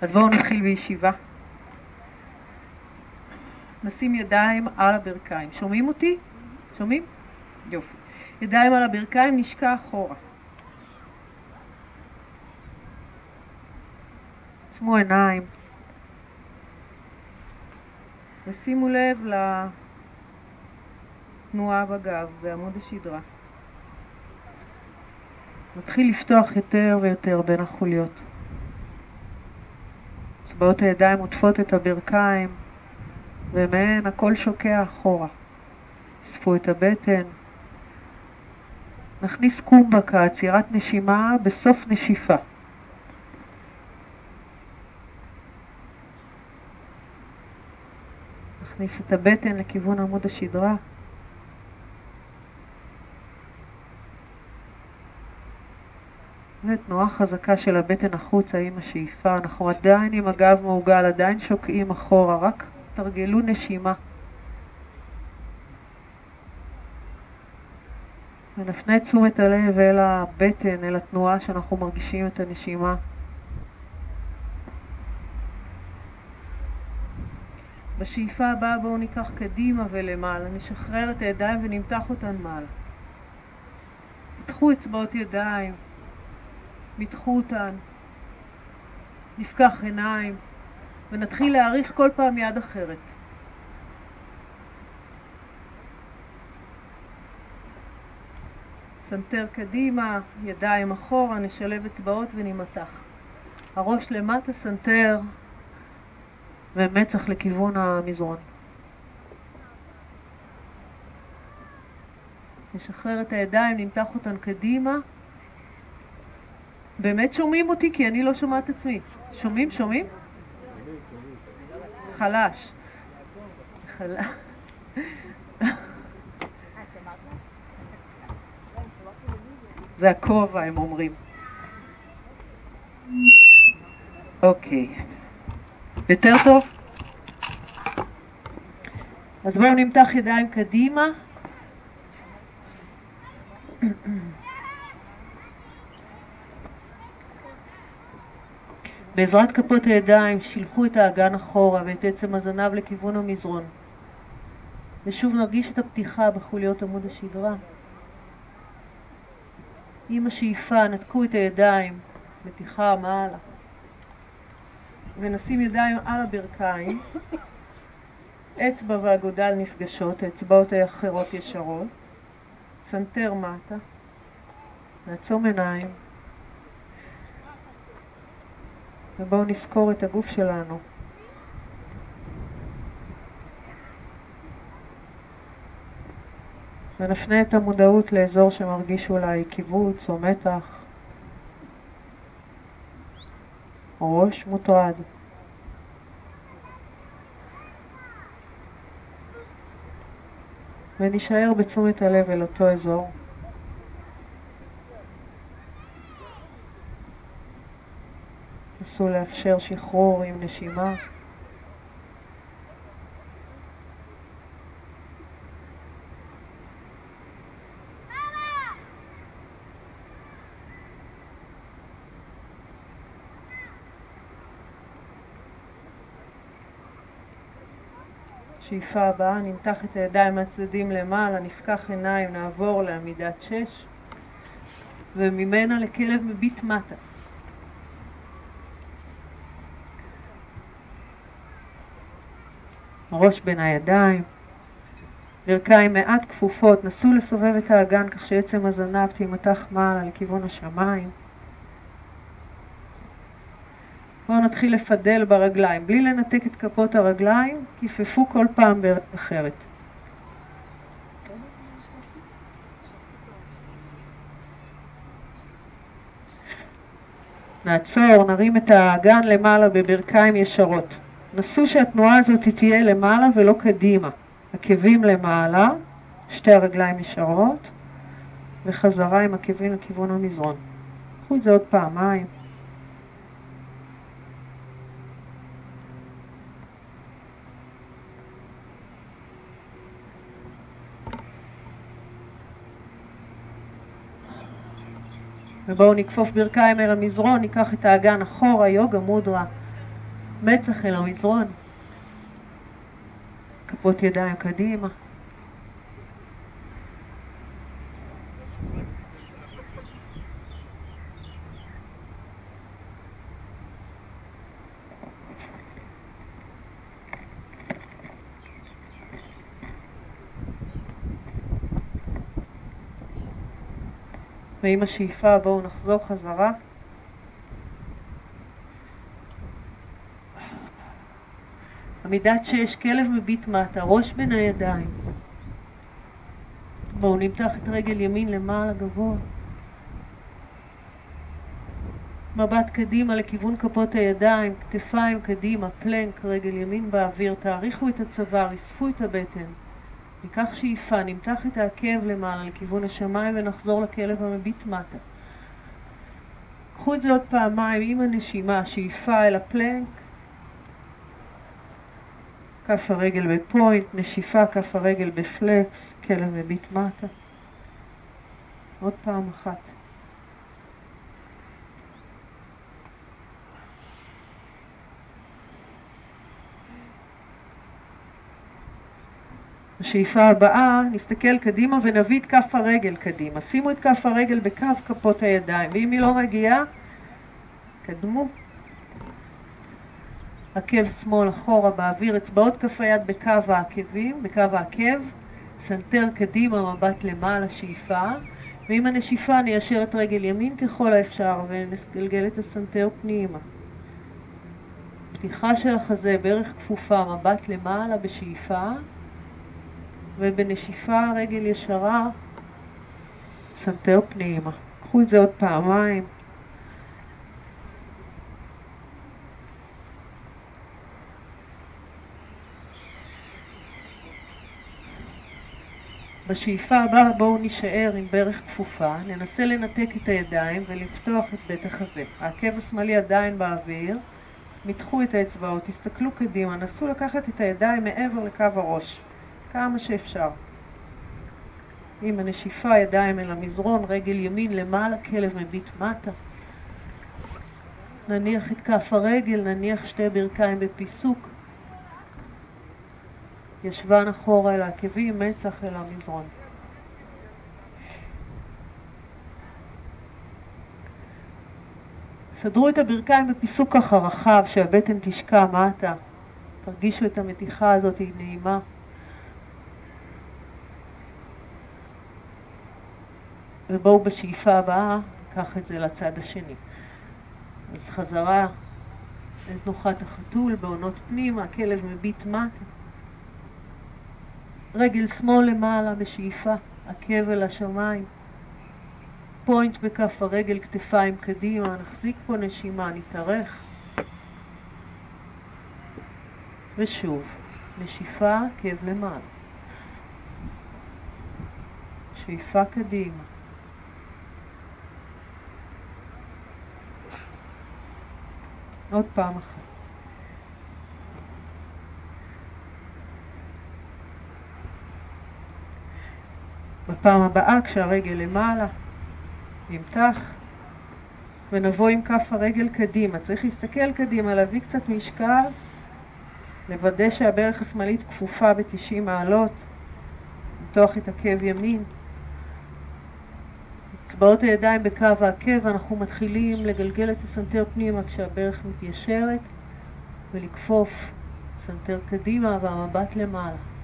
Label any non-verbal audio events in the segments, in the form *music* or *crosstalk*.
אז בואו נתחיל בישיבה. נשים ידיים על הברכיים. שומעים אותי? שומעים? יופי. ידיים על הברכיים, נשקע אחורה. עצמו עיניים. ושימו לב לתנועה בגב, בעמוד השדרה. מתחיל לפתוח יותר ויותר בין החוליות. אצבעות הידיים עוטפות את הברכיים, ומהן הכל שוקע אחורה. אספו את הבטן. נכניס קומבקה, עצירת נשימה בסוף נשיפה. נכניס את הבטן לכיוון עמוד השדרה. ותנועה חזקה של הבטן החוצה עם השאיפה. אנחנו עדיין עם הגב מעוגל, עדיין שוקעים אחורה, רק תרגלו נשימה. ונפנה את תשומת הלב אל הבטן, אל התנועה שאנחנו מרגישים את הנשימה. בשאיפה הבאה בואו ניקח קדימה ולמעלה, נשחרר את הידיים ונמתח אותן מעלה. פתחו אצבעות ידיים, מתחו אותן, נפקח עיניים ונתחיל להאריך כל פעם יד אחרת. סנטר קדימה, ידיים אחורה, נשלב אצבעות ונמתח. הראש למטה, סנטר ומצח לכיוון המזרון. נשחרר את הידיים, נמתח אותן קדימה. באמת שומעים אותי? כי אני לא שומעת עצמי. שומעים? שומעים? חלש. חלש. זה הכובע, הם אומרים. אוקיי. יותר טוב? אז בואו נמתח ידיים קדימה. בעזרת כפות הידיים שילחו את האגן אחורה ואת עצם הזנב לכיוון המזרון. ושוב נרגיש את הפתיחה בחוליות עמוד השדרה. עם השאיפה נתקו את הידיים, מתיחה מעלה. ונשים ידיים על הברכיים, אצבע והגודל נפגשות, האצבעות האחרות ישרות, סנטר מטה, נעצום עיניים, ובואו נסקור את הגוף שלנו. ונפנה את המודעות לאזור שמרגיש אולי כיווץ או מתח. ראש מוטרד. ונשאר בתשומת הלב אל אותו אזור. נסו לאפשר שחרור עם נשימה. שאיפה הבאה, נמתח את הידיים מהצדדים למעלה, נפקח עיניים, נעבור לעמידת שש, וממנה לכלב מביט מטה. ראש בין הידיים, ברכיים מעט כפופות, נסו לסובב את האגן כך שעצם הזנב תימתח מעלה לכיוון השמיים. בואו נתחיל לפדל ברגליים. בלי לנתק את כפות הרגליים, כיפפו כל פעם בארץ אחרת. נעצור, נרים את האגן למעלה בברכיים ישרות. נסו שהתנועה הזאת תהיה למעלה ולא קדימה. עקבים למעלה, שתי הרגליים ישרות, וחזרה עם עקבים לכיוון המזרון. קחו את זה עוד פעמיים. ובואו נכפוף ברכיים אל המזרון, ניקח את האגן אחורה, יוגה מודרה, מצח אל המזרון. כפות ידיים קדימה. ועם השאיפה בואו נחזור חזרה. עמידת שש, כלב מביט מטה, ראש בין הידיים. בואו נמתח את רגל ימין למעלה גבוה. מבט קדימה לכיוון כפות הידיים, כתפיים קדימה, פלנק, רגל ימין באוויר, תאריכו את הצוואר, אספו את הבטן. ניקח שאיפה, נמתח את העקב למעלה לכיוון השמיים ונחזור לכלב המביט מטה. קחו את זה עוד פעמיים עם הנשימה, שאיפה אל הפלנק, כף הרגל בפוינט, נשיפה, כף הרגל בפלקס, כלב מביט מטה. עוד פעם אחת. בשאיפה הבאה נסתכל קדימה ונביא את כף הרגל קדימה. שימו את כף הרגל בקו כפות הידיים, ואם היא לא מגיעה, קדמו. עקב שמאל אחורה באוויר, אצבעות כף היד בקו העקבים, בקו העקב, סנטר קדימה, מבט למעלה, שאיפה, ועם הנשיפה ניישר את רגל ימין ככל האפשר ונגלגל את הסנטר פנימה. פתיחה של החזה, ברך כפופה, מבט למעלה בשאיפה, ובנשיפה רגל ישרה, סנטר פנימה. קחו את זה עוד פעמיים. בשאיפה הבאה בואו נישאר עם ברך כפופה, ננסה לנתק את הידיים ולפתוח את בית החזה. העקב השמאלי עדיין באוויר, מתחו את האצבעות, תסתכלו קדימה, נסו לקחת את הידיים מעבר לקו הראש. כמה שאפשר. עם הנשיפה ידיים אל המזרון, רגל ימין למעלה, כלב מביט מטה. נניח את כף הרגל, נניח שתי ברכיים בפיסוק. ישבן אחורה אל העקבים, מצח אל המזרון. סדרו את הברכיים בפיסוק ככה רחב, שהבטן תשקע מטה. תרגישו את המתיחה הזאת, היא נעימה. ובואו בשאיפה הבאה ניקח את זה לצד השני. אז חזרה אל תנוחת החתול, בעונות פנימה, הכלב מביט מטה. רגל שמאל למעלה בשאיפה, עקב אל השמיים. פוינט בכף הרגל, כתפיים קדימה, נחזיק פה נשימה, נתארך. ושוב, נשיפה, עקב למעלה. שאיפה קדימה. עוד פעם אחת. בפעם הבאה כשהרגל למעלה, נמתח, ונבוא עם כף הרגל קדימה. צריך להסתכל קדימה, להביא קצת משקל, לוודא שהברך השמאלית כפופה ב-90 מעלות, למתוח את עקב ימין. אצבעות הידיים בקו העקב, אנחנו מתחילים לגלגל את הסנטר פנימה כשהברך מתיישרת ולכפוף סנטר קדימה והמבט למעלה.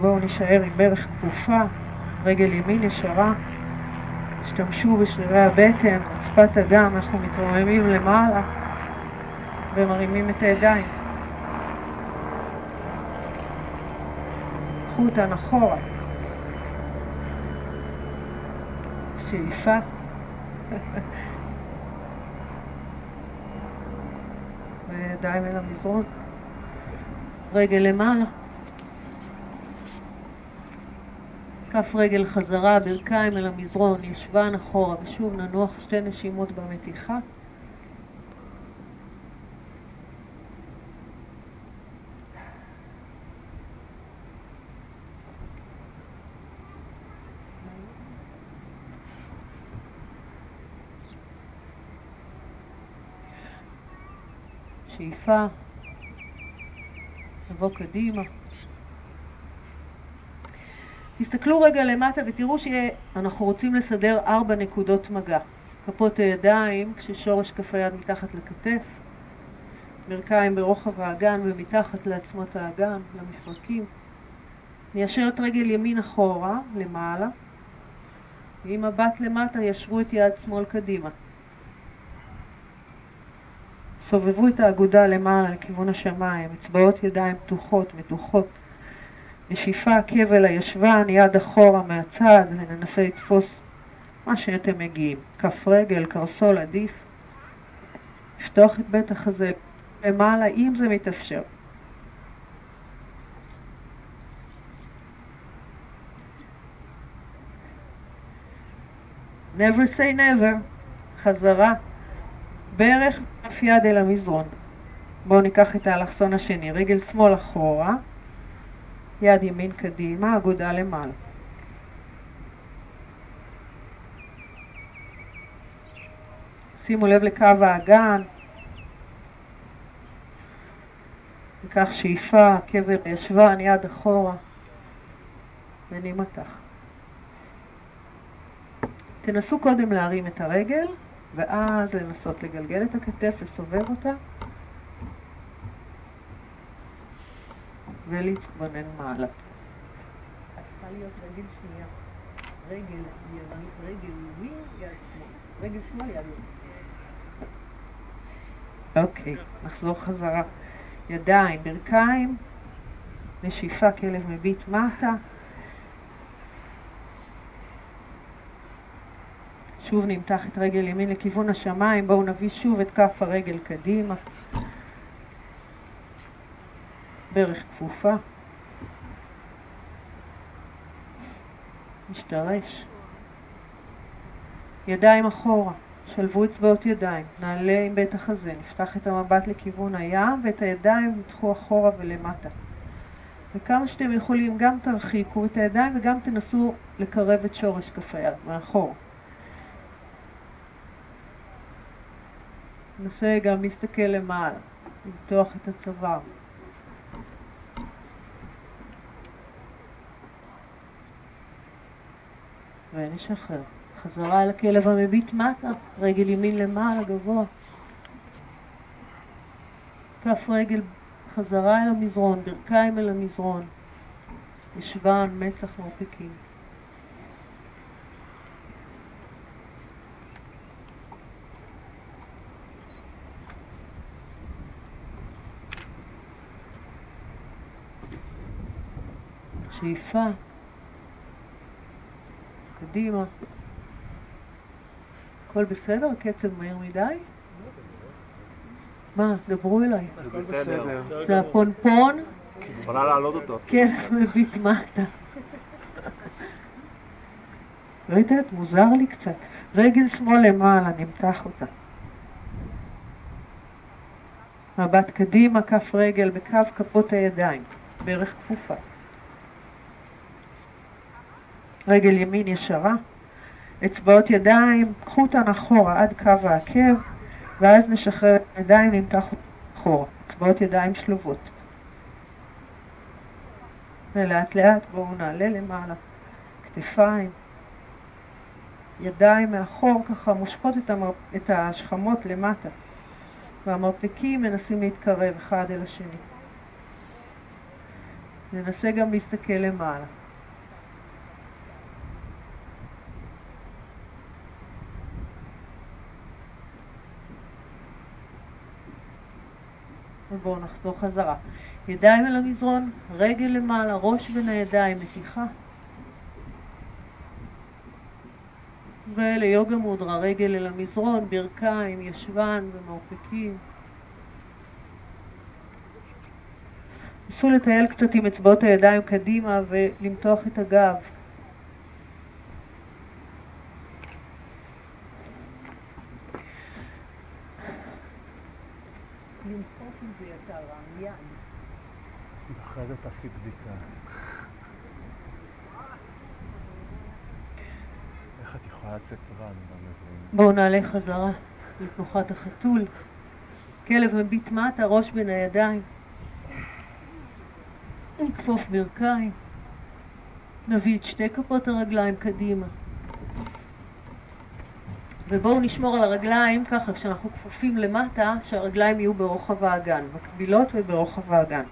בואו נשאר עם ברך כפופה, רגל ימין ישרה. השתמשו בשרירי הבטן, רצפת אגם, אנחנו מתרוממים למעלה ומרימים את הידיים. קחו אותן אחורה. שאיפה. *laughs* וידיים אל המזרון. רגל למעלה. כף רגל חזרה, ברכיים אל המזרון, ישבן אחורה, ושוב ננוח שתי נשימות במתיחה. שאיפה, נבוא קדימה. תסתכלו רגע למטה ותראו שאנחנו רוצים לסדר ארבע נקודות מגע. כפות הידיים כששורש כף היד מתחת לכתף, ברכיים ברוחב האגן ומתחת לעצמות האגן, למפרקים. ניישר את רגל ימין אחורה, למעלה, ועם מבט למטה ישרו את יד שמאל קדימה. סובבו את האגודה למעלה לכיוון השמיים, אצבעות ידיים פתוחות, מתוחות. נשיפה, כבל הישבן, יד אחורה מהצד, וננסה לתפוס מה שאתם מגיעים. כף רגל, קרסול עדיף. לפתוח את בית החזה למעלה, אם זה מתאפשר. never say never, חזרה, ברך כף יד אל המזרון. בואו ניקח את האלכסון השני, רגל שמאל אחורה, יד ימין קדימה, אגודה למעלה. שימו לב לקו האגן, ניקח שאיפה, קבר ישבן, יד אחורה, ונמתח. תנסו קודם להרים את הרגל, ואז לנסות לגלגל את הכתף, לסובב אותה, ולהתבונן מעלה. צריכה להיות רגל שנייה. רגל רגל ימין, יד שמאל. רגל שמאל, יד ימין. אוקיי, נחזור חזרה. ידיים, ברכיים, נשיפה, כלב מביט מטה. שוב נמתח את רגל ימין לכיוון השמיים, בואו נביא שוב את כף הרגל קדימה. ברך כפופה. משתרש. ידיים אחורה, שלבו אצבעות ידיים, נעלה עם בית החזה, נפתח את המבט לכיוון הים ואת הידיים נדחו אחורה ולמטה. וכמה שאתם יכולים גם תרחיקו את הידיים וגם תנסו לקרב את שורש כף היד מאחור. ננסה גם להסתכל למעלה, למתוח את הצוואר. ונשחרר. חזרה אל הכלב המביט מטה, רגל ימין למעלה, גבוה. כף רגל חזרה אל המזרון, ברכיים אל המזרון. ישבן, מצח מרפקים. שאיפה, קדימה. הכל בסדר? הקצב מהיר מדי? מה, דברו אליי. הכל בסדר. זה הפונפון? יכולה להעלות אותו. כן, מביט מטה. לא יודעת, מוזר לי קצת. רגל שמאל למעלה, נמתח אותה. מבט קדימה, כף רגל בקו כפות הידיים, ברך כפופה. רגל ימין ישרה, אצבעות ידיים, קחו אותן אחורה עד קו העקב, ואז נשחרר את הידיים, נמתח אחורה. אצבעות ידיים שלובות. ולאט לאט בואו נעלה למעלה, כתפיים, ידיים מאחור ככה מושכות את, המר... את השכמות למטה, והמרפקים מנסים להתקרב אחד אל השני. ננסה גם להסתכל למעלה. ובואו נחזור חזרה. ידיים אל המזרון, רגל למעלה, ראש בין הידיים, נתיחה. וליוגה מודרה, רגל אל המזרון, ברכיים, ישבן ומרפקים. ניסו לטייל קצת עם אצבעות הידיים קדימה ולמתוח את הגב. אחרי זה תעשי בדיקה. איך את יכולה לצאת רע, אני לא מבין. בואו נעלה חזרה לתנוחת החתול. כלב מביט מטה, ראש בין הידיים. נכפוף ברכיים. נביא את שתי כפות הרגליים קדימה. ובואו נשמור על הרגליים ככה כשאנחנו כפופים למטה, שהרגליים יהיו ברוחב האגן, מקבילות וברוחב האגן.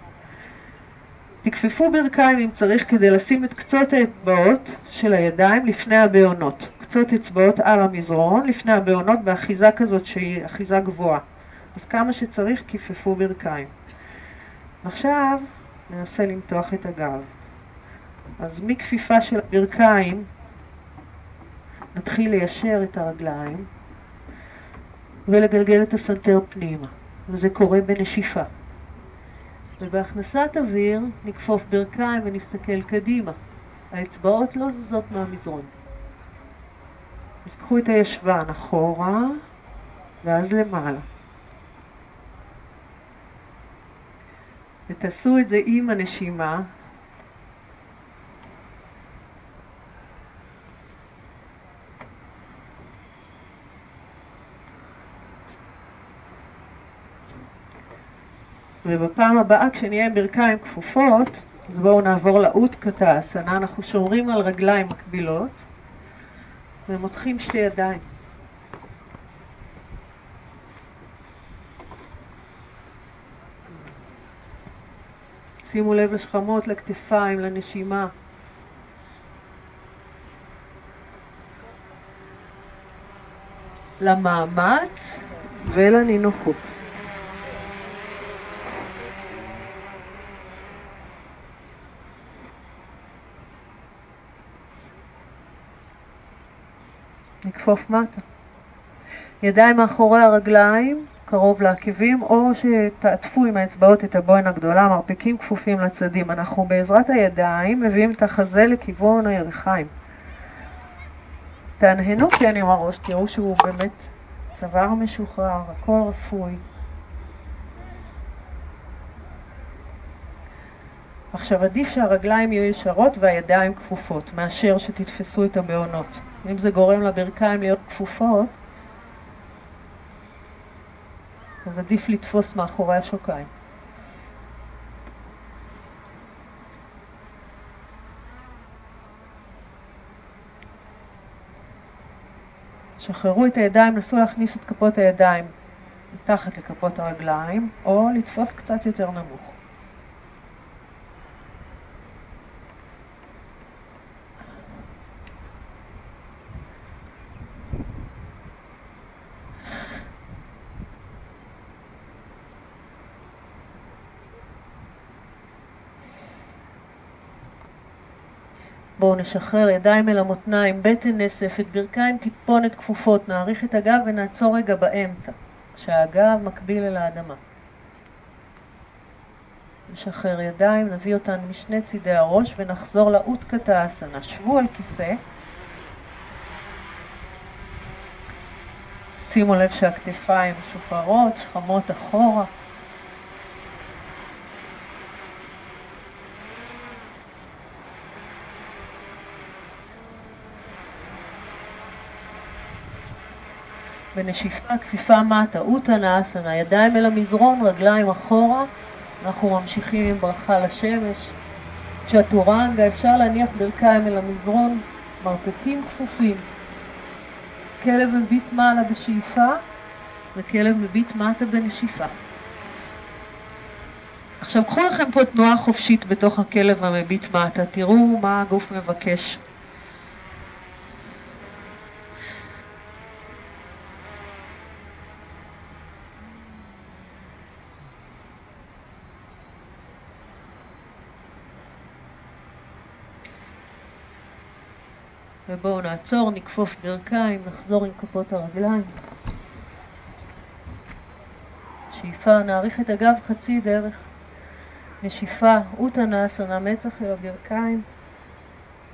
תכפפו ברכיים אם צריך כדי לשים את קצות האצבעות של הידיים לפני הבעונות. קצות אצבעות על המזרון לפני הבעונות באחיזה כזאת שהיא אחיזה גבוהה. אז כמה שצריך כיפפו ברכיים. עכשיו ננסה למתוח את הגב. אז מכפיפה של הברכיים נתחיל ליישר את הרגליים ולגלגל את הסנטר פנימה, וזה קורה בנשיפה. ובהכנסת אוויר נכפוף ברכיים ונסתכל קדימה. האצבעות לא זזות מהמזרון. אז קחו את הישבן אחורה ואז למעלה. ותעשו את זה עם הנשימה. ובפעם הבאה כשנהיה עם ברכיים כפופות, אז בואו נעבור לאותקתא אסנה, אנחנו שומרים על רגליים מקבילות ומותחים שתי ידיים. שימו לב לשכמות, לכתפיים, לנשימה. למאמץ ולנינוחות. נכפוף מטה. ידיים מאחורי הרגליים, קרוב לעקבים, או שתעטפו עם האצבעות את הבוין הגדולה, מרפקים כפופים לצדדים. אנחנו בעזרת הידיים מביאים את החזה לכיוון הירכיים. תהנהנו כן עם הראש, תראו שהוא באמת צוואר משוחרר, הכל רפוי. עכשיו עדיף שהרגליים יהיו ישרות והידיים כפופות, מאשר שתתפסו את הבעונות. אם זה גורם לברכיים להיות כפופות, אז עדיף לתפוס מאחורי השוקיים. שחררו את הידיים, נסו להכניס את כפות הידיים מתחת לכפות הרגליים, או לתפוס קצת יותר נמוך. בואו נשחרר ידיים אל המותניים, בטן נאספת, ברכיים טיפונת כפופות, נעריך את הגב ונעצור רגע באמצע, כשהגב מקביל אל האדמה. נשחרר ידיים, נביא אותן משני צידי הראש ונחזור לאותקת האסנה. שבו על כיסא. שימו לב שהכתפיים משוחררות, שכמות אחורה. בנשיפה כפיפה מטה, אוטנה אסנה, ידיים אל המזרון, רגליים אחורה, אנחנו ממשיכים עם ברכה לשמש. צ'טורנגה, אפשר להניח ברכיים אל המזרון, מרפקים כפופים. כלב מביט מעלה בשאיפה וכלב מביט מטה בנשיפה. עכשיו קחו לכם פה תנועה חופשית בתוך הכלב המביט מטה, תראו מה הגוף מבקש. ובואו נעצור, נכפוף ברכיים, נחזור עם כפות הרגליים. שאיפה, נאריך את הגב חצי דרך. נשיפה, אוטנה אסנה, מצח אל הברכיים,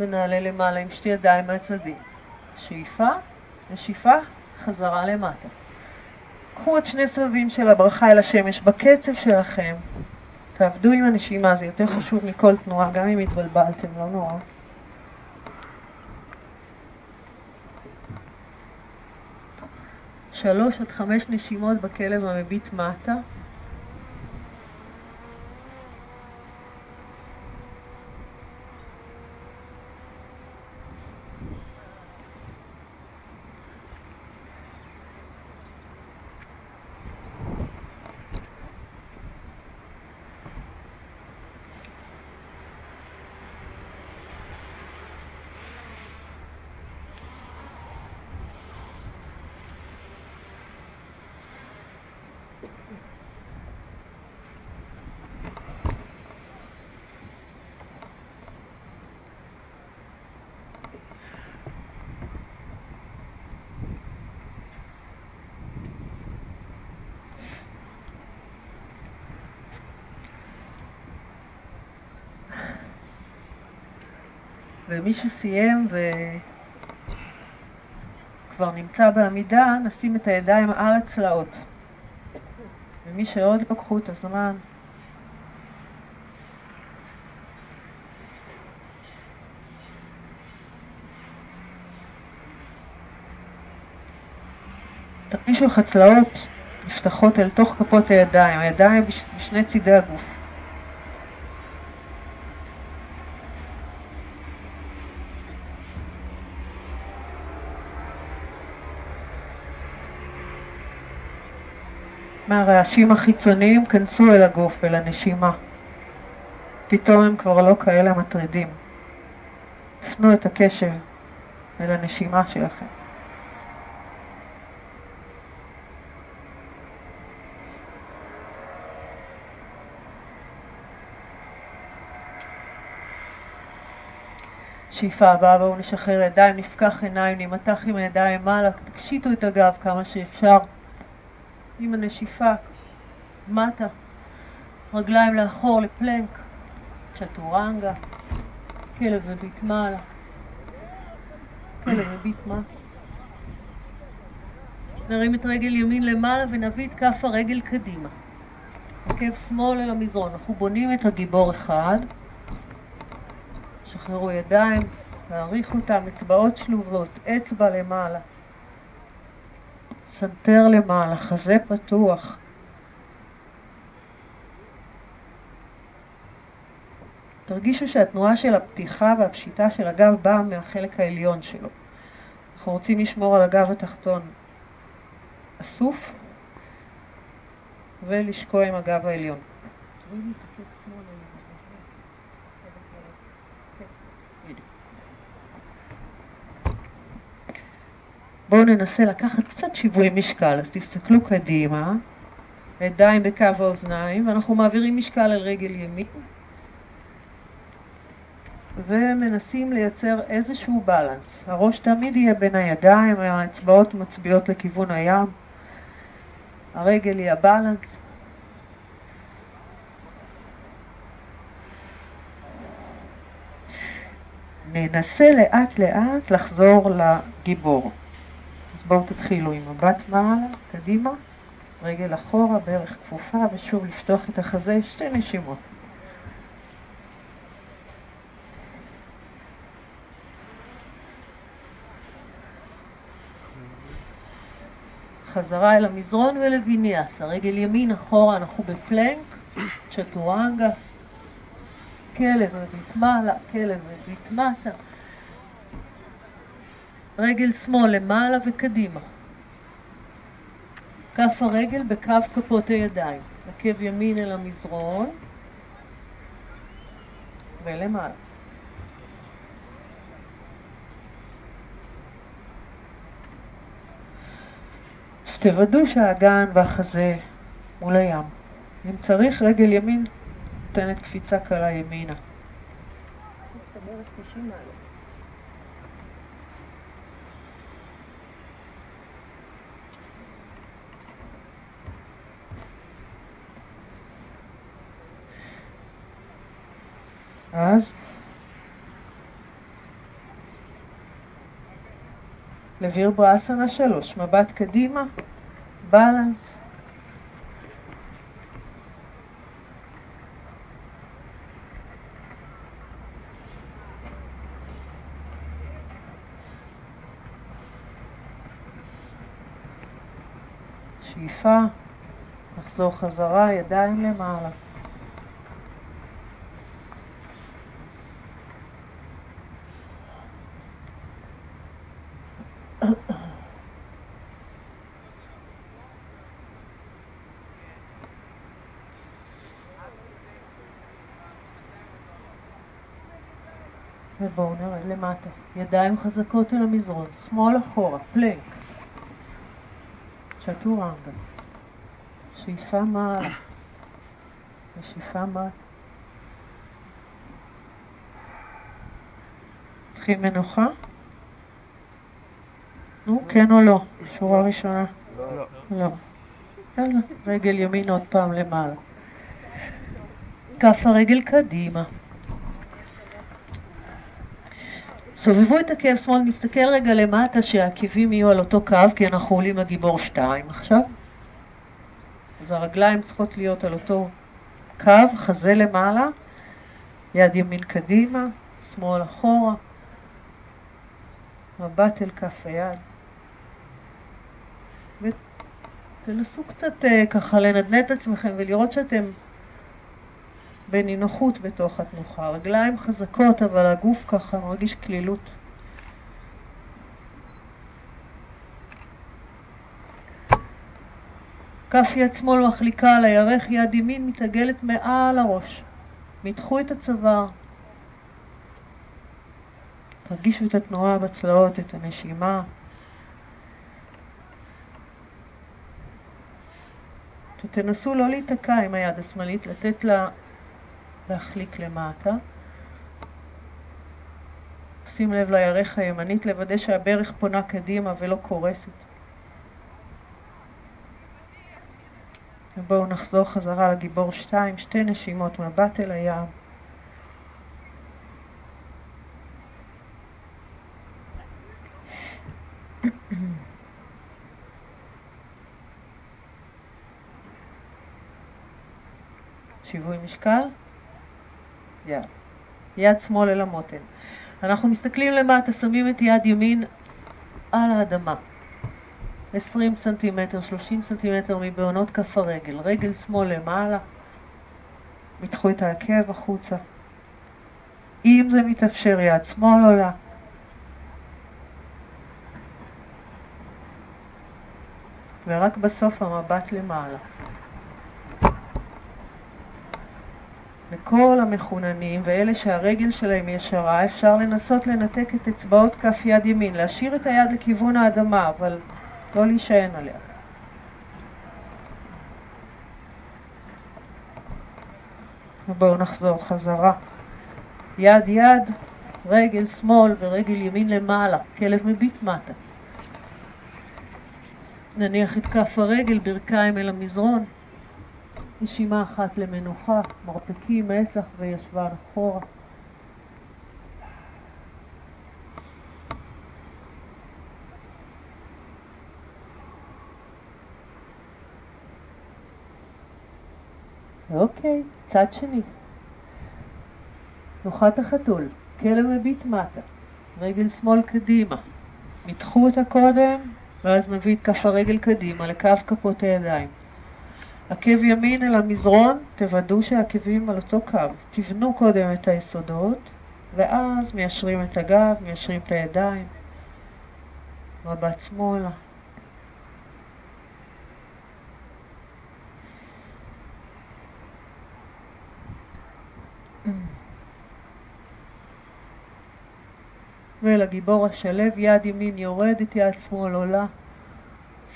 ונעלה למעלה עם שתי ידיים מהצדדים. שאיפה, נשיפה, חזרה למטה. קחו את שני סבבים של הברכה אל השמש בקצב שלכם. תעבדו עם הנשימה, זה יותר חשוב מכל תנועה, גם אם התבלבלתם, לא נורא. שלוש עד חמש נשימות בכלב המביט מטה. ומי שסיים וכבר נמצא בעמידה, נשים את הידיים על הצלעות. ומי שעוד לא קחו את הזמן, תרגישו איך הצלעות נפתחות אל תוך כפות הידיים, הידיים בשני צידי הגוף. מהרעשים החיצוניים כנסו אל הגוף, אל הנשימה. פתאום הם כבר לא כאלה מטרידים. הפנו את הקשב אל הנשימה שלכם. שאיפה הבאה, בואו נשחרר ידיים, נפקח עיניים, נימתח עם הידיים מעלה, תקשיטו את הגב כמה שאפשר. עם הנשיפה מטה, רגליים לאחור לפלנק, צ'טורנגה, כלב מביט מעלה, כלב מביט מטה. נרים את רגל ימין למעלה ונביא את כף הרגל קדימה. עקב שמאל אל המזרון. אנחנו בונים את הגיבור אחד. שחררו ידיים, תאריכו אותם, אצבעות שלובות, אצבע למעלה. סנטר למעלה, חזה פתוח. תרגישו שהתנועה של הפתיחה והפשיטה של הגב באה מהחלק העליון שלו. אנחנו רוצים לשמור על הגב התחתון אסוף ולשקוע עם הגב העליון. בואו ננסה לקחת קצת שיווי משקל, אז תסתכלו קדימה, ידיים בקו האוזניים, ואנחנו מעבירים משקל על רגל ימין, ומנסים לייצר איזשהו בלנס. הראש תמיד יהיה בין הידיים, האצבעות מצביעות לכיוון הים, הרגל היא הבלנס. ננסה לאט לאט לחזור לגיבור. בואו תתחילו עם מבט מעלה, קדימה, רגל אחורה, בערך כפופה, ושוב לפתוח את החזה, שתי נשימות. חזרה אל המזרון ולוויניאס, הרגל ימין אחורה, אנחנו בפלנק, צ'טורנגה, כלב מביט מעלה, כלב מביט מטה. רגל שמאל למעלה וקדימה. כף הרגל בקו כפות הידיים. עקב ימין אל המזרון ולמעלה. תוודאו שהאגן והחזה מול הים. אם צריך, רגל ימין נותנת קפיצה קלה ימינה. אז לוויר ברסנה שלוש, מבט קדימה, בלנס, שאיפה, נחזור חזרה, ידיים למעלה. ובואו נרד למטה. ידיים חזקות אל המזרון, שמאל אחורה, פלנק. צ'טורנגה. שאיפה מעלה. ושאיפה מעלה. צריכים מנוחה? נו, כן או לא? שורה ראשונה. לא. לא. רגל ימין עוד פעם למעלה. כף הרגל קדימה. סובבו את עקב שמאל, נסתכל רגע למטה שהעקבים יהיו על אותו קו, כי אנחנו עולים לגיבור 2 עכשיו. אז הרגליים צריכות להיות על אותו קו, חזה למעלה, יד ימין קדימה, שמאל אחורה, מבט אל כף היד. ותנסו קצת אה, ככה לנדנד את עצמכם ולראות שאתם בנינוחות בתוך התנוחה. רגליים חזקות, אבל הגוף ככה מרגיש כלילות. כף יד שמאל מחליקה על הירך, יד ימין מתעגלת מעל הראש. מתחו את הצוואר. תרגישו את התנועה בצלעות, את הנשימה. ותנסו לא להיתקע עם היד השמאלית, לתת לה להחליק למטה. שים לב לירך הימנית, לוודא שהברך פונה קדימה ולא קורסת. ובואו נחזור חזרה לגיבור 2, שתי נשימות, מבט אל הים. שיווי משקל, יד. שמאל אל המותן. אנחנו מסתכלים למטה, שמים את יד ימין על האדמה. 20 סנטימטר, 30 סנטימטר מבעונות כף הרגל. רגל שמאל למעלה. מתחו את העקב החוצה. אם זה מתאפשר, יד שמאל עולה. ורק בסוף המבט למעלה. וכל המחוננים ואלה שהרגל שלהם ישרה, אפשר לנסות לנתק את אצבעות כף יד ימין, להשאיר את היד לכיוון האדמה, אבל לא להישען עליה. ובואו נחזור חזרה. יד יד, רגל שמאל ורגל ימין למעלה, כלב מביט מטה. נניח את כף הרגל, ברכיים אל המזרון. נשימה אחת למנוחה, מרפקים, מצח וישבן אחורה. אוקיי, צד שני. תנוחת החתול, כלב מביט מטה, רגל שמאל קדימה. מתחו אותה קודם, ואז נביא את כף הרגל קדימה לקו כפות הידיים. עקב ימין אל המזרון, תוודאו שהעקבים על אותו קו. תבנו קודם את היסודות, ואז מיישרים את הגב, מיישרים את הידיים. מבט שמאלה. ולגיבור השלב, יד ימין יורדת, יד שמאל עולה,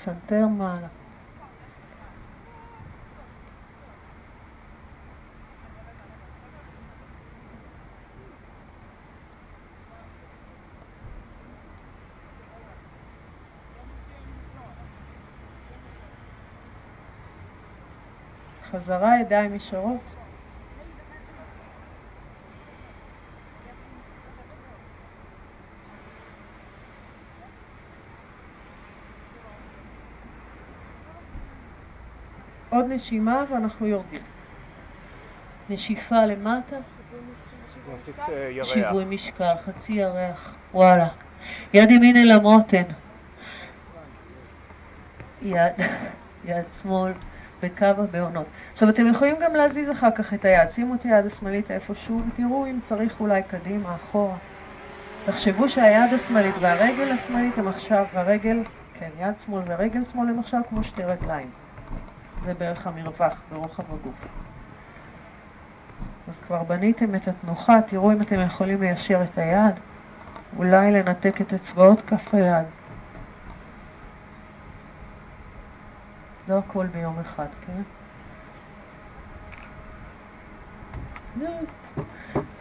סנטר מעלה. חזרה ידיים ישרות. עוד נשימה ואנחנו יורדים. נשיפה למטה. שיווי משקל, חצי ירח, וואלה. יד ימין אל המותן. יד, *laughs* יד שמאל בקו הבעונות. עכשיו אתם יכולים גם להזיז אחר כך את היד, שימו את היד השמאלית איפשהו ותראו אם צריך אולי קדימה, אחורה. תחשבו שהיד השמאלית והרגל השמאלית הם עכשיו, והרגל, כן, יד שמאל ורגל שמאל הם עכשיו כמו שתי רגליים. זה בערך המרווח ברוחב הגוף. אז כבר בניתם את התנוחה, תראו אם אתם יכולים ליישר את היד, אולי לנתק את אצבעות כף היד. לא הכל ביום אחד, כן?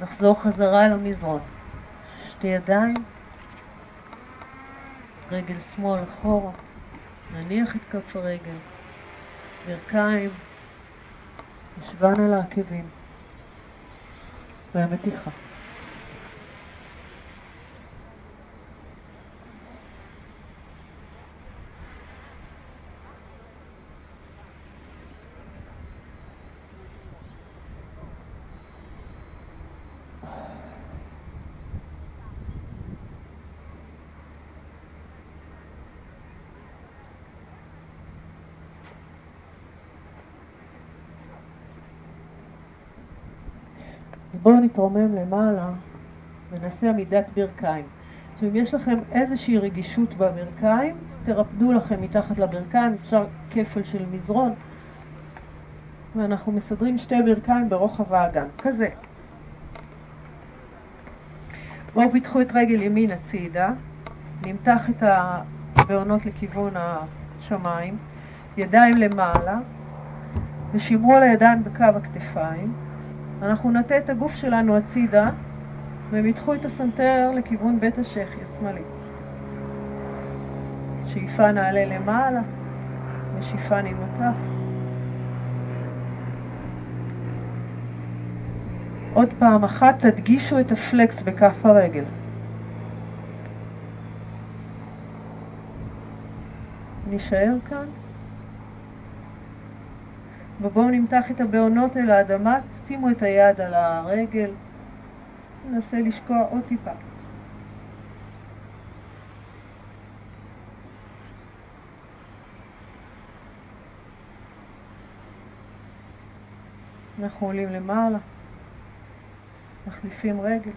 נחזור חזרה אל המזרון. שתי ידיים, רגל שמאל אחורה, נניח את כף הרגל, ברכיים, ישבן על העקבים, והמתיחה. בואו נתרומם למעלה ונעשה עמידת ברכיים. עכשיו אם יש לכם איזושהי רגישות בברכיים, תרפדו לכם מתחת לברכיים, אפשר כפל של מזרון, ואנחנו מסדרים שתי ברכיים ברוחב האגן, כזה. בואו פיתחו את רגל ימין הצידה, נמתח את הבעונות לכיוון השמיים, ידיים למעלה, ושימרו על הידיים בקו הכתפיים. אנחנו נטה את הגוף שלנו הצידה והם ידחו את הסנטר לכיוון בית השחי השמאלי. שאיפה נעלה למעלה ושאיפה נמתח. עוד פעם אחת תדגישו את הפלקס בכף הרגל. נשאר כאן. ובואו נמתח את הבעונות אל האדמה, שימו את היד על הרגל, ננסה לשקוע עוד טיפה. אנחנו עולים למעלה, מחליפים רגל.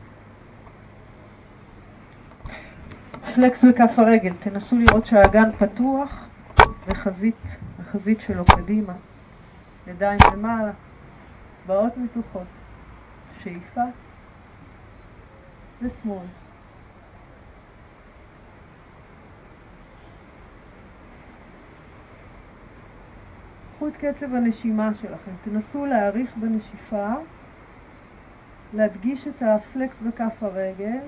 פלקס בכף הרגל, תנסו לראות שהאגן פתוח וחזית, החזית שלו קדימה. ידיים למעלה, באות מתוחות, שאיפה ושמאל. קחו את קצב הנשימה שלכם, תנסו להאריך בנשיפה, להדגיש את הפלקס בכף הרגל.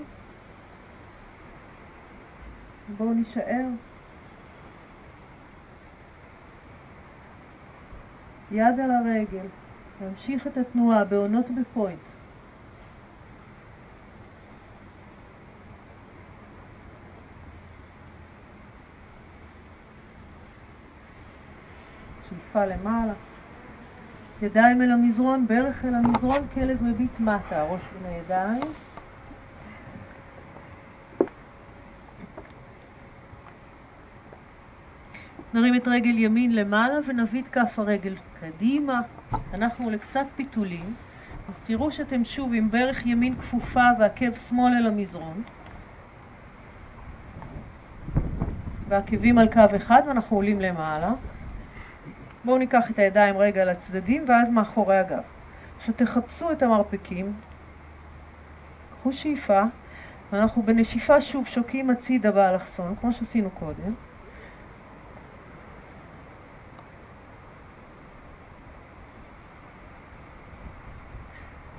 בואו נישאר. יד על הרגל, להמשיך את התנועה בעונות בפוינט. שאיפה למעלה, ידיים אל המזרון, ברך אל המזרון, כלב מביט מטה, הראש בין הידיים. נרים את רגל ימין למעלה ונביא את כף הרגל קדימה. אנחנו לקצת פיתולים. אז תראו שאתם שוב עם ברך ימין כפופה ועקב שמאל אל המזרון. ועקבים על קו אחד ואנחנו עולים למעלה. בואו ניקח את הידיים רגע לצדדים ואז מאחורי הגב. עכשיו תחפשו את המרפקים, קחו שאיפה, ואנחנו בנשיפה שוב שוקים הצידה באלכסון, כמו שעשינו קודם.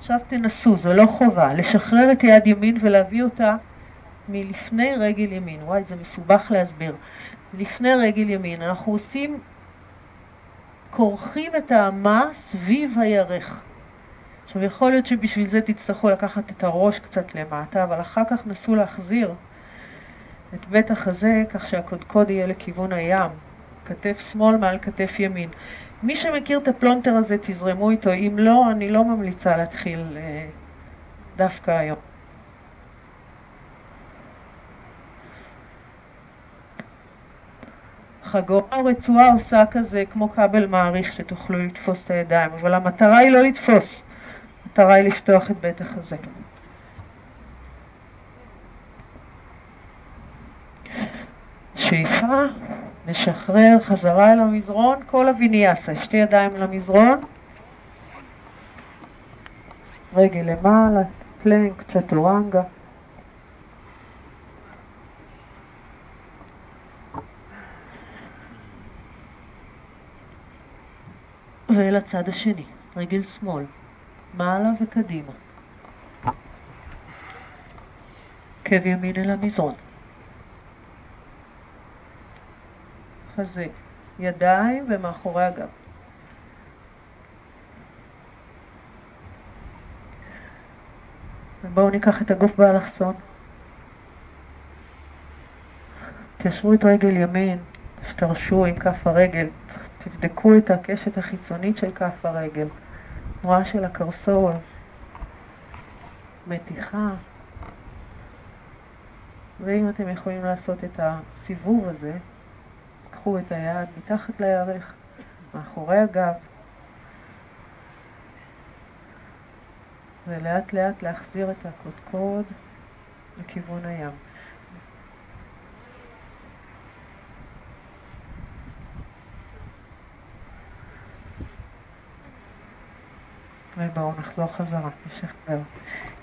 עכשיו תנסו, זו לא חובה, לשחרר את יד ימין ולהביא אותה מלפני רגל ימין. וואי, זה מסובך להסביר. לפני רגל ימין. אנחנו עושים, כורכים את האמה סביב הירך. עכשיו, יכול להיות שבשביל זה תצטרכו לקחת את הראש קצת למטה, אבל אחר כך נסו להחזיר את בית החזה כך שהקודקוד יהיה לכיוון הים. כתף שמאל מעל כתף ימין. מי שמכיר את הפלונטר הזה, תזרמו איתו. אם לא, אני לא ממליצה להתחיל אה, דווקא היום. חגורה או רצועה עושה כזה כמו כבל מעריך שתוכלו לתפוס את הידיים, אבל המטרה היא לא לתפוס, המטרה היא לפתוח את בית החזה. שאיפה, נשחרר חזרה אל המזרון, כל הוויניאסה, שתי ידיים למזרון, רגל למעלה, פלנק, צ'טורנגה. ואל הצד השני, רגל שמאל, מעלה וקדימה. עקב ימין אל המזרון. חזה, ידיים ומאחורי הגב. ובואו ניקח את הגוף באלכסון. קשרו את רגל ימין, השתרשו עם כף הרגל, תבדקו את הקשת החיצונית של כף הרגל, תנועה של הקרסול, מתיחה, ואם אתם יכולים לעשות את הסיבוב הזה, אז קחו את היד מתחת לירך, מאחורי הגב, ולאט לאט להחזיר את הקודקוד לכיוון הים. ובואו נחזור חזרה, נשחרר.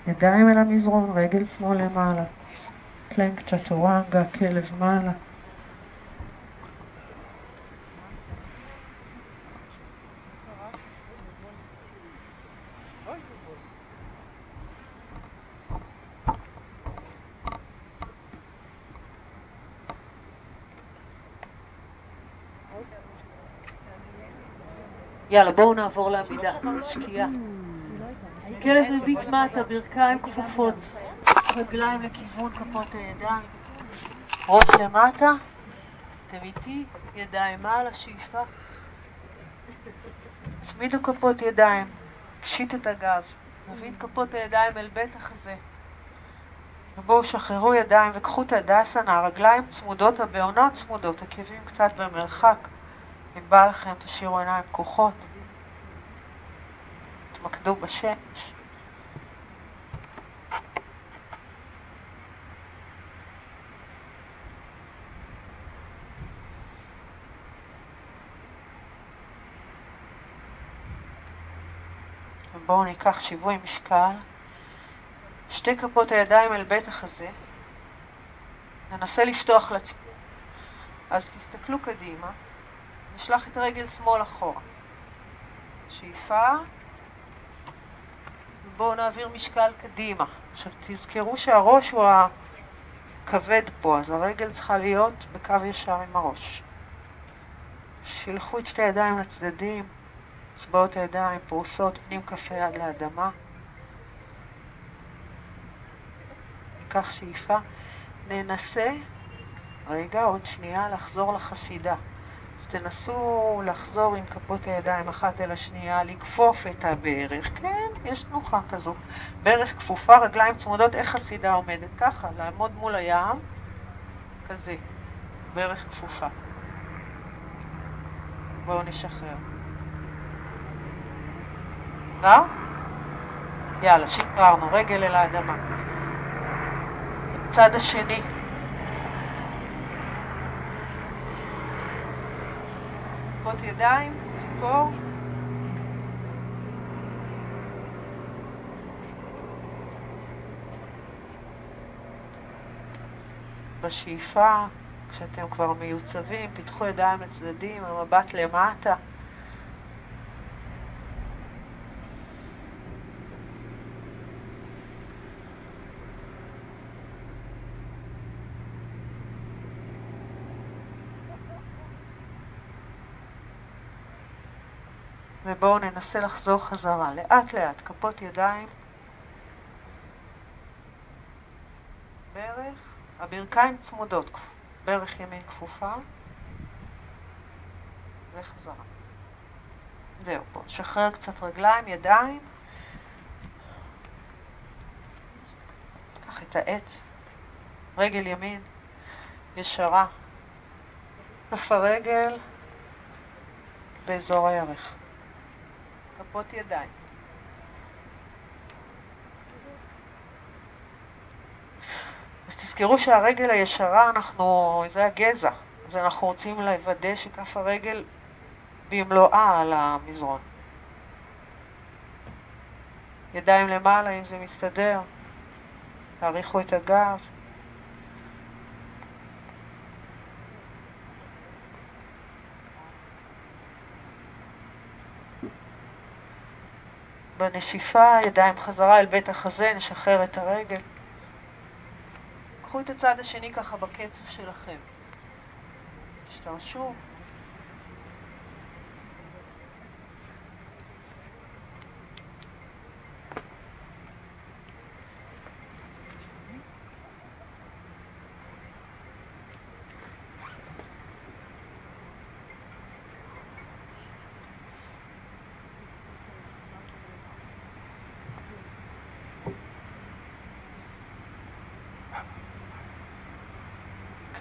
ידיים אל המזרון, רגל שמאל למעלה. פלנק צ'טורנגה, כלב מעלה. יאללה, בואו נעבור לעמידה, שקיעה. כלב מביט מטה, ברכיים כפופות, רגליים לכיוון כפות הידיים, ראש למטה, אתם איתי, ידיים מעלה, שאיפה. הצמידו כפות ידיים, קשיט את הגב, נביא את כפות הידיים אל בית החזה. ובואו שחררו ידיים וקחו את הדסנה, הרגליים צמודות, הבעונות צמודות, עקבים קצת במרחק. אם בא לכם, תשאירו עיניים פקוחות. תתמקדו בשמש. בואו ניקח שיווי משקל, שתי כפות הידיים אל בית החזה, ננסה לשטוח לציבור. אז תסתכלו קדימה, נשלח את רגל שמאל אחורה. שאיפה, ובואו נעביר משקל קדימה. עכשיו תזכרו שהראש הוא הכבד פה, אז הרגל צריכה להיות בקו ישר עם הראש. שילחו את שתי הידיים לצדדים, אצבעות הידיים פרוסות פנים כף היד לאדמה. ניקח שאיפה, ננסה, רגע, עוד שנייה, לחזור לחסידה. אז תנסו לחזור עם כפות הידיים אחת אל השנייה, לכפוף את הברך, כן, יש תנוחה כזו. ברך כפופה, רגליים צמודות, איך חסידה עומדת? ככה, לעמוד מול הים, כזה, ברך כפופה. בואו נשחרר. מסודר? יאללה, שחררנו, רגל אל האדמה. צד השני. כפות ידיים, ציפור. בשאיפה, כשאתם כבר מיוצבים, פיתחו ידיים לצדדים, המבט למטה. ובואו ננסה לחזור חזרה, לאט לאט, כפות ידיים, ברך, הברכיים צמודות, ברך ימין כפופה, וחזרה. זהו, בואו נשחרר קצת רגליים, ידיים, קח את העץ, רגל ימין, ישרה, כף הרגל באזור הירך. כפות ידיים. אז תזכרו שהרגל הישרה, אנחנו, זה הגזע, אז אנחנו רוצים לוודא שכף הרגל במלואה על המזרון. ידיים למעלה אם זה מסתדר, תאריכו את הגב. בנשיפה, ידיים חזרה אל בית החזה, נשחרר את הרגל. קחו את הצד השני ככה בקצב שלכם. תשתרשו.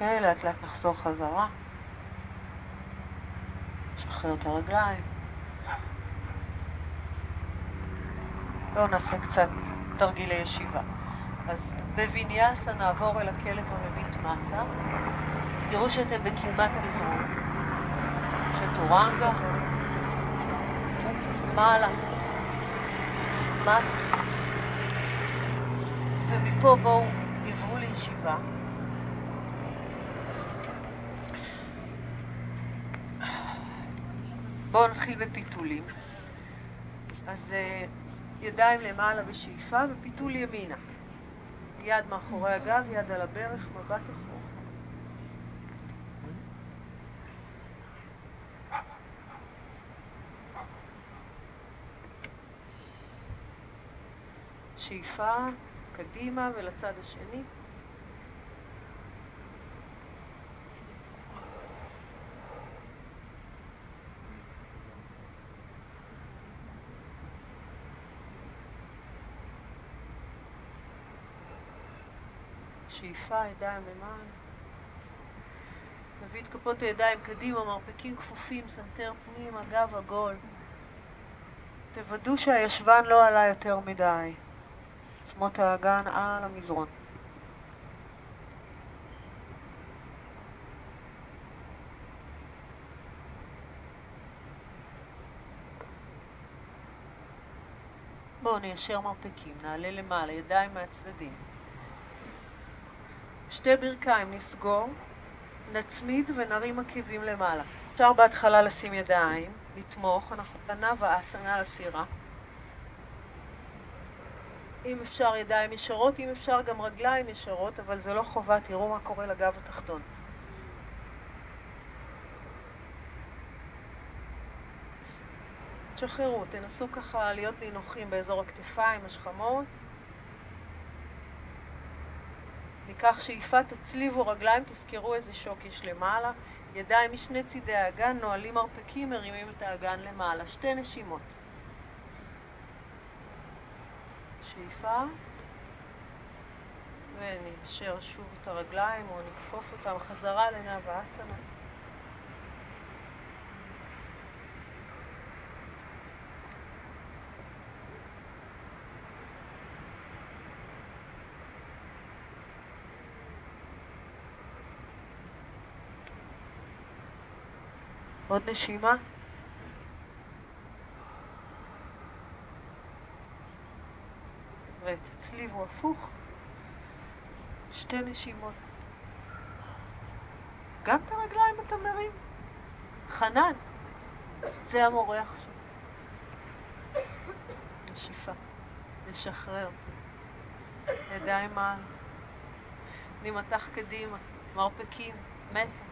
אוקיי, לאט לאט נחזור חזרה. נשחרר את הרגליים. בואו נעשה קצת תרגילי ישיבה. אז בוויניאסה נעבור אל הכלב המביט מטה. תראו שאתם בקדמת מזרון. צ'טורנגה. מעלה. מטה. ומפה בואו עברו לישיבה. בואו נתחיל בפיתולים. אז uh, ידיים למעלה בשאיפה ופיתול ימינה. יד מאחורי הגב, יד על הברך, מבט אחורה. שאיפה קדימה ולצד השני. שאיפה, ידיים למעלה. נביא את כפות הידיים קדימה, מרפקים כפופים, סנטר פנימה, הגב עגול. תוודאו שהישבן לא עלה יותר מדי. עצמות האגן על המזרון. בואו ניישר מרפקים, נעלה למעלה, ידיים מהצדדים. שתי ברכיים נסגור, נצמיד ונרים עקבים למעלה. אפשר בהתחלה לשים ידיים, לתמוך, אנחנו פנה ואסנה לסירה. אם אפשר ידיים ישרות, אם אפשר גם רגליים ישרות, אבל זה לא חובה, תראו מה קורה לגב התחתון. תשחררו, תנסו ככה להיות נינוחים באזור הכתפיים, השכמות. ניקח שאיפה, תצליבו רגליים, תזכרו איזה שוק יש למעלה. ידיים משני צידי האגן, נועלים מרפקים, מרימים את האגן למעלה. שתי נשימות. שאיפה, וניישר שוב את הרגליים או נכפוף אותם חזרה לנאווה אסנה. עוד נשימה. ותצליבו הפוך. שתי נשימות. גם את הרגליים אתה מרים? חנן, זה המורה עכשיו. נשיפה. נשחרר. ידיים מעל. נימתח קדימה. מרפקים. מטה.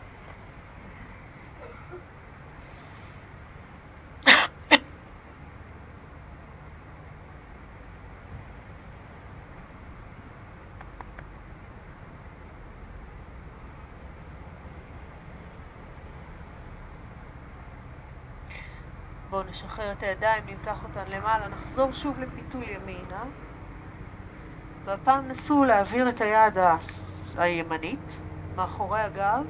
בואו נשחרר את הידיים, נמתח אותן למעלה, נחזור שוב לפיתול ימינה. והפעם נסו להעביר את היד הימנית מאחורי הגב,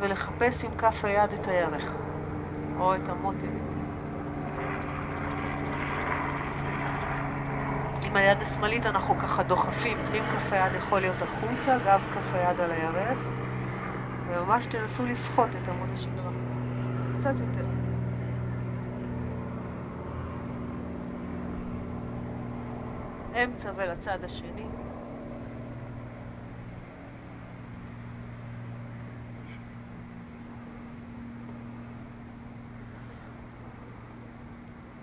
ולחפש עם כף היד את הירך, או את המותן. עם היד השמאלית אנחנו ככה דוחפים, פנים כף היד יכול להיות החוצה, גב כף היד על הירך, וממש תנסו לסחוט את עמוד השדרה. קצת יותר. אמצע ולצד השני.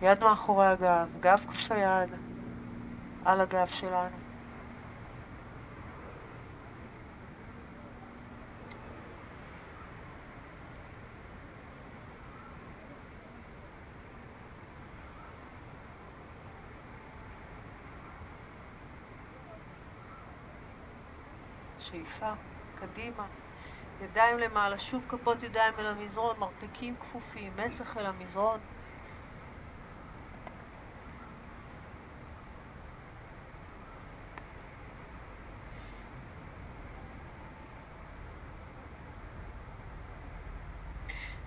יד מאחורי הגב, גב כף היד על הגב שלנו. עקיפה, קדימה. ידיים למעלה, שוב כפות ידיים אל המזרון, מרפקים כפופים, מצח אל המזרון.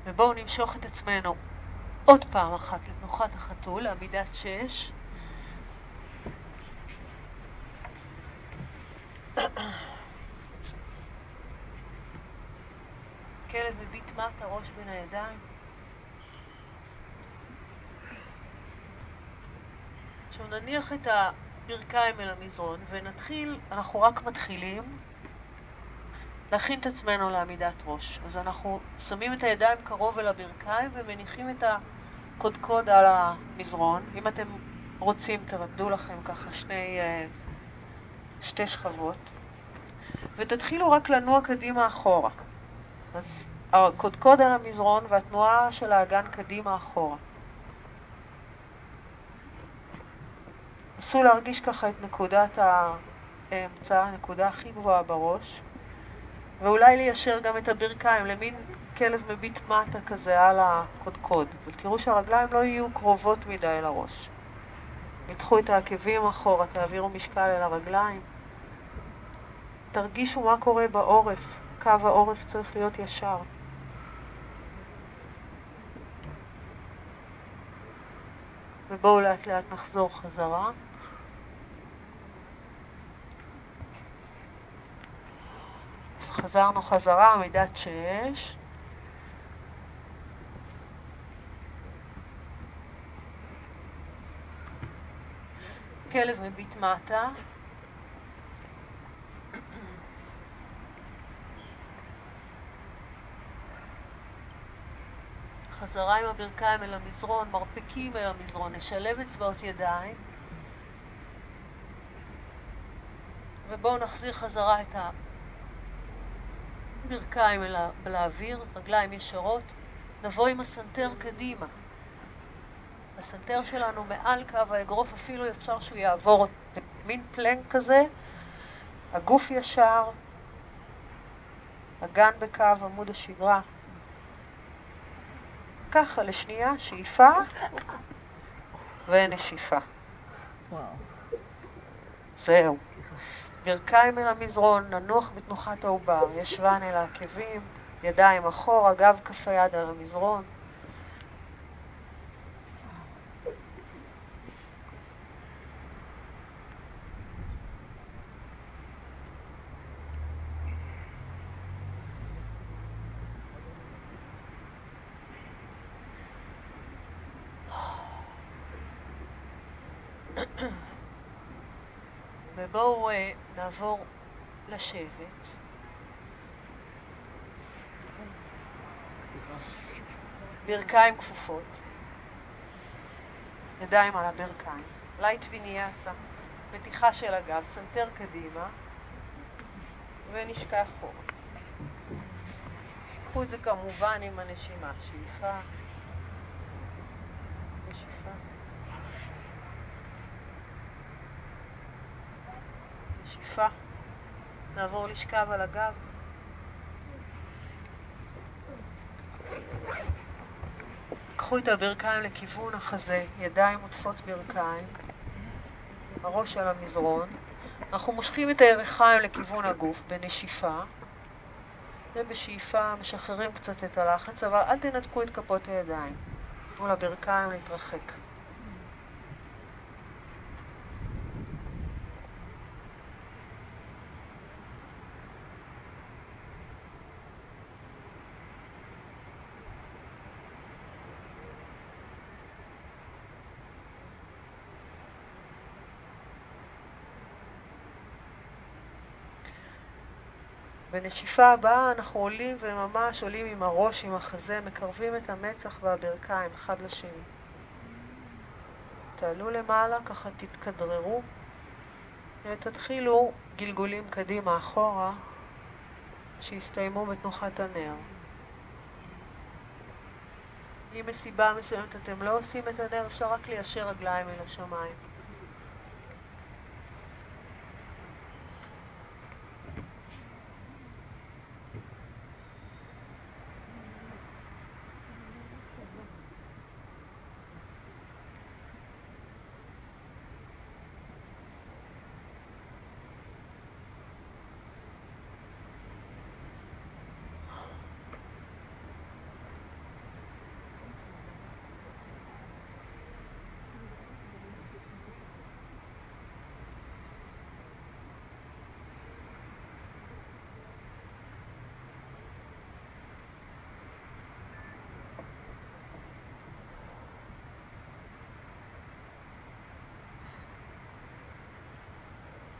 ובואו נמשוך את עצמנו עוד פעם אחת לתנוחת החתול, עמידת שש. הידיים. עכשיו נניח את הברכיים אל המזרון ונתחיל, אנחנו רק מתחילים, להכין את עצמנו לעמידת ראש. אז אנחנו שמים את הידיים קרוב אל הברכיים ומניחים את הקודקוד על המזרון. אם אתם רוצים, תרקדו לכם ככה שני, אה, שתי שכבות. ותתחילו רק לנוע קדימה אחורה. אז הקודקוד על המזרון והתנועה של האגן קדימה אחורה. נסו להרגיש ככה את נקודת האמצע, הנקודה הכי גבוהה בראש. ואולי ליישר גם את הברכיים למין כלב מביט מטה כזה על הקודקוד. ותראו שהרגליים לא יהיו קרובות מדי לראש. ניתחו את העקבים אחורה, תעבירו משקל אל הרגליים. תרגישו מה קורה בעורף. קו העורף צריך להיות ישר. ובואו לאט לאט נחזור חזרה. חזרנו חזרה, מידת שש. כלב מביט מטה. חזרה עם הברכיים אל המזרון, מרפקים אל המזרון, נשלב אצבעות ידיים. ובואו נחזיר חזרה את ברכיים אל האוויר, רגליים ישרות, נבוא עם הסנטר קדימה. הסנטר שלנו מעל קו האגרוף, אפילו אפשר שהוא יעבור מין פלנק כזה, הגוף ישר, הגן בקו עמוד השגרה. ככה לשנייה, שאיפה ונשיפה. זהו. ברכיים אל המזרון, ננוח בתנוחת העובר, ישבן אל העקבים, ידיים אחורה, גב כף היד על המזרון. ובואו נעבור לשבת. ברכיים כפופות, ידיים על הברכיים, light ויניאסה, מתיחה של הגב, סנטר קדימה ונשקע אחורה. קחו את זה כמובן עם הנשימה, שאיפה נשיפה. נעבור לשכב על הגב. קחו את הברכיים לכיוון החזה, ידיים עוטפות ברכיים, הראש על המזרון. אנחנו מושכים את הירכיים לכיוון הגוף בנשיפה. ובשאיפה משחררים קצת את הלחץ, אבל אל תנתקו את כפות הידיים. תנו לברכיים להתרחק. בנשיפה הבאה אנחנו עולים וממש עולים עם הראש, עם החזה, מקרבים את המצח והברכיים אחד לשני. תעלו למעלה, ככה תתכדררו, ותתחילו גלגולים קדימה אחורה, שיסתיימו בתנוחת הנר. אם מסיבה מסוימת אתם לא עושים את הנר, אפשר רק ליישר רגליים אל השמיים.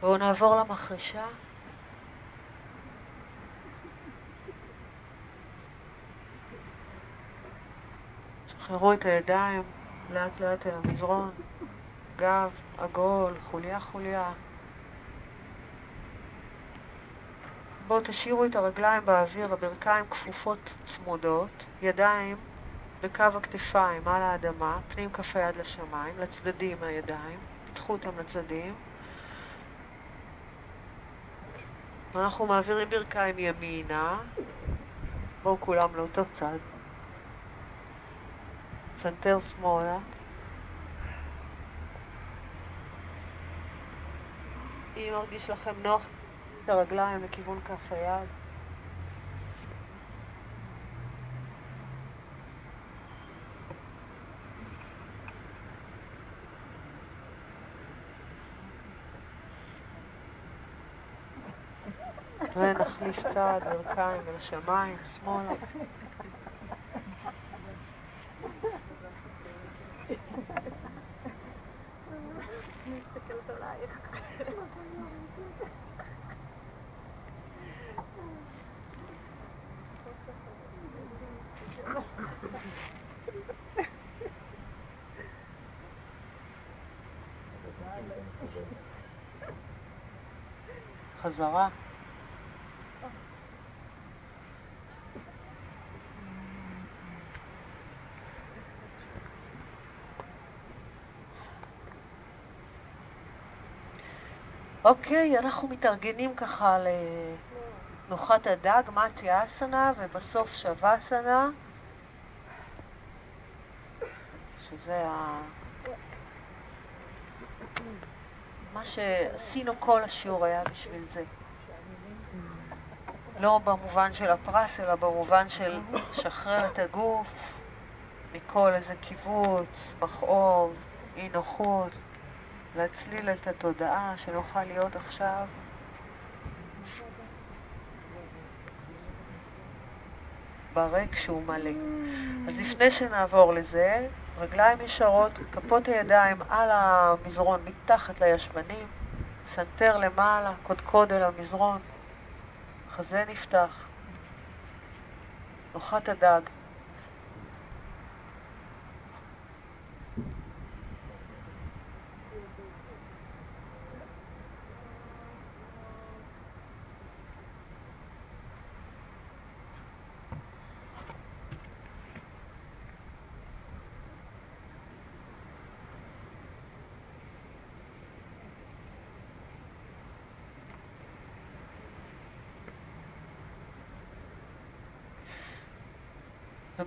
בואו נעבור למחרשה. שחררו את הידיים לאט לאט אל המזרון, גב, עגול, חוליה חוליה. בואו תשאירו את הרגליים באוויר, הברכיים כפופות צמודות, ידיים בקו הכתפיים על האדמה, פנים כף היד לשמיים, לצדדים הידיים, פתחו אותם לצדדים. אנחנו מעבירים ברכיים ימינה, בואו כולם לאותו צד. סנטר שמאלה. אם מרגיש לכם נוח, את הרגליים לכיוון כף היד. ונחליף צעד, ברכיים אל השמיים, שמאלה. חזרה. אוקיי, אנחנו מתארגנים ככה לתנוחת הדג, מתיה אסנה, ובסוף שוואסנה, שזה ה... מה שעשינו כל השיעור היה בשביל זה. לא במובן של הפרס, אלא במובן של שחרר את הגוף מכל איזה קיבוץ, מכאוב, אי נוחות, להצליל את התודעה שנוכל להיות עכשיו בריק שהוא מלא. אז לפני שנעבור לזה, רגליים ישרות, כפות הידיים על המזרון מתחת לישבנים, סנטר למעלה, קודקוד אל המזרון, חזה נפתח, תנוחת הדג.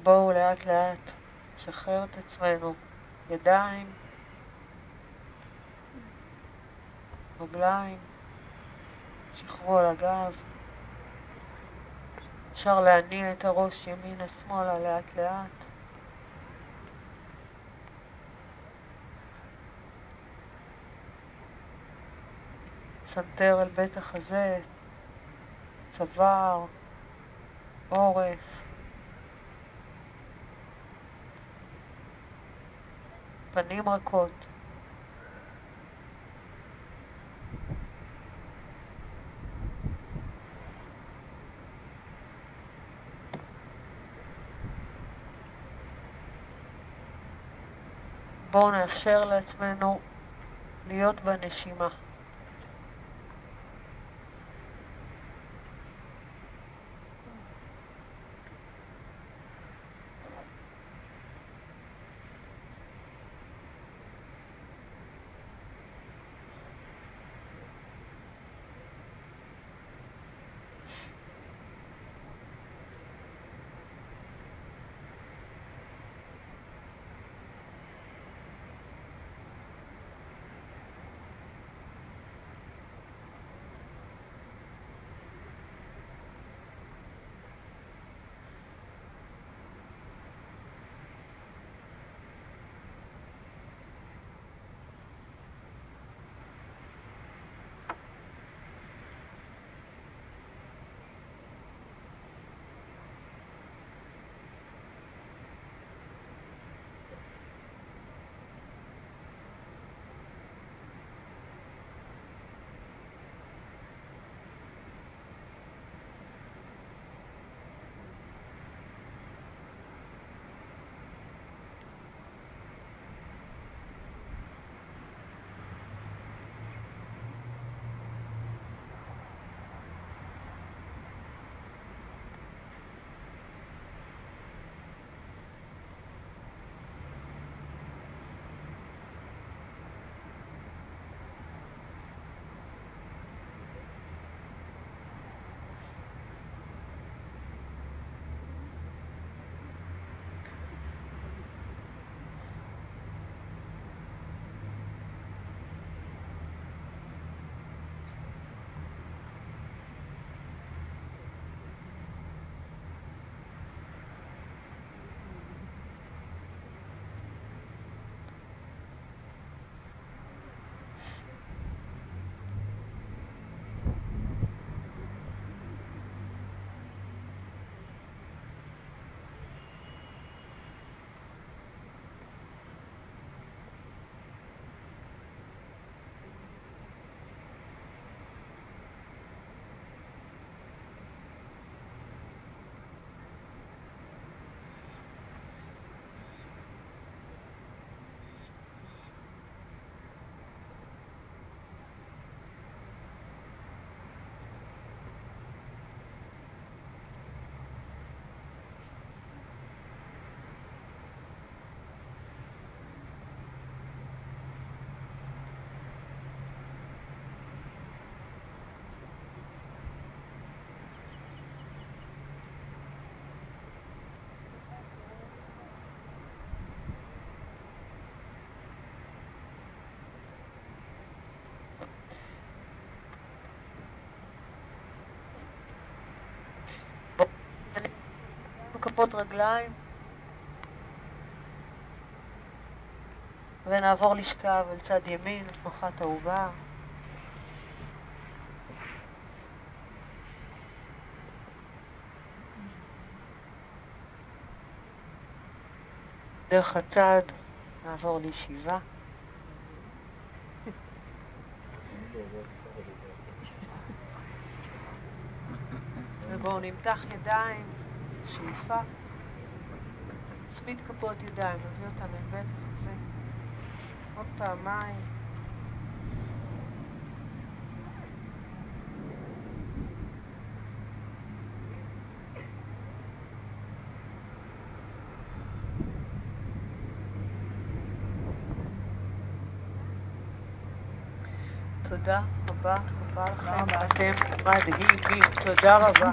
ובואו לאט לאט נשחרר את עצמנו, ידיים, רגליים, שחררו על הגב, אפשר להניע את הראש ימינה-שמאלה לאט-לאט. סנטר אל בית החזה, צוואר, עורף. פנים רכות. בואו נאפשר לעצמנו להיות בנשימה. כפות רגליים ונעבור לשכב אל צד ימין, מחת העובר. דרך הצד נעבור לישיבה. ובואו נמתח ידיים. שאיפה. צמיד כפות ידיים, נביא אותם אל בית החזה. עוד פעמיים. תודה רבה רבה לכם, אתם מדהימים, תודה רבה.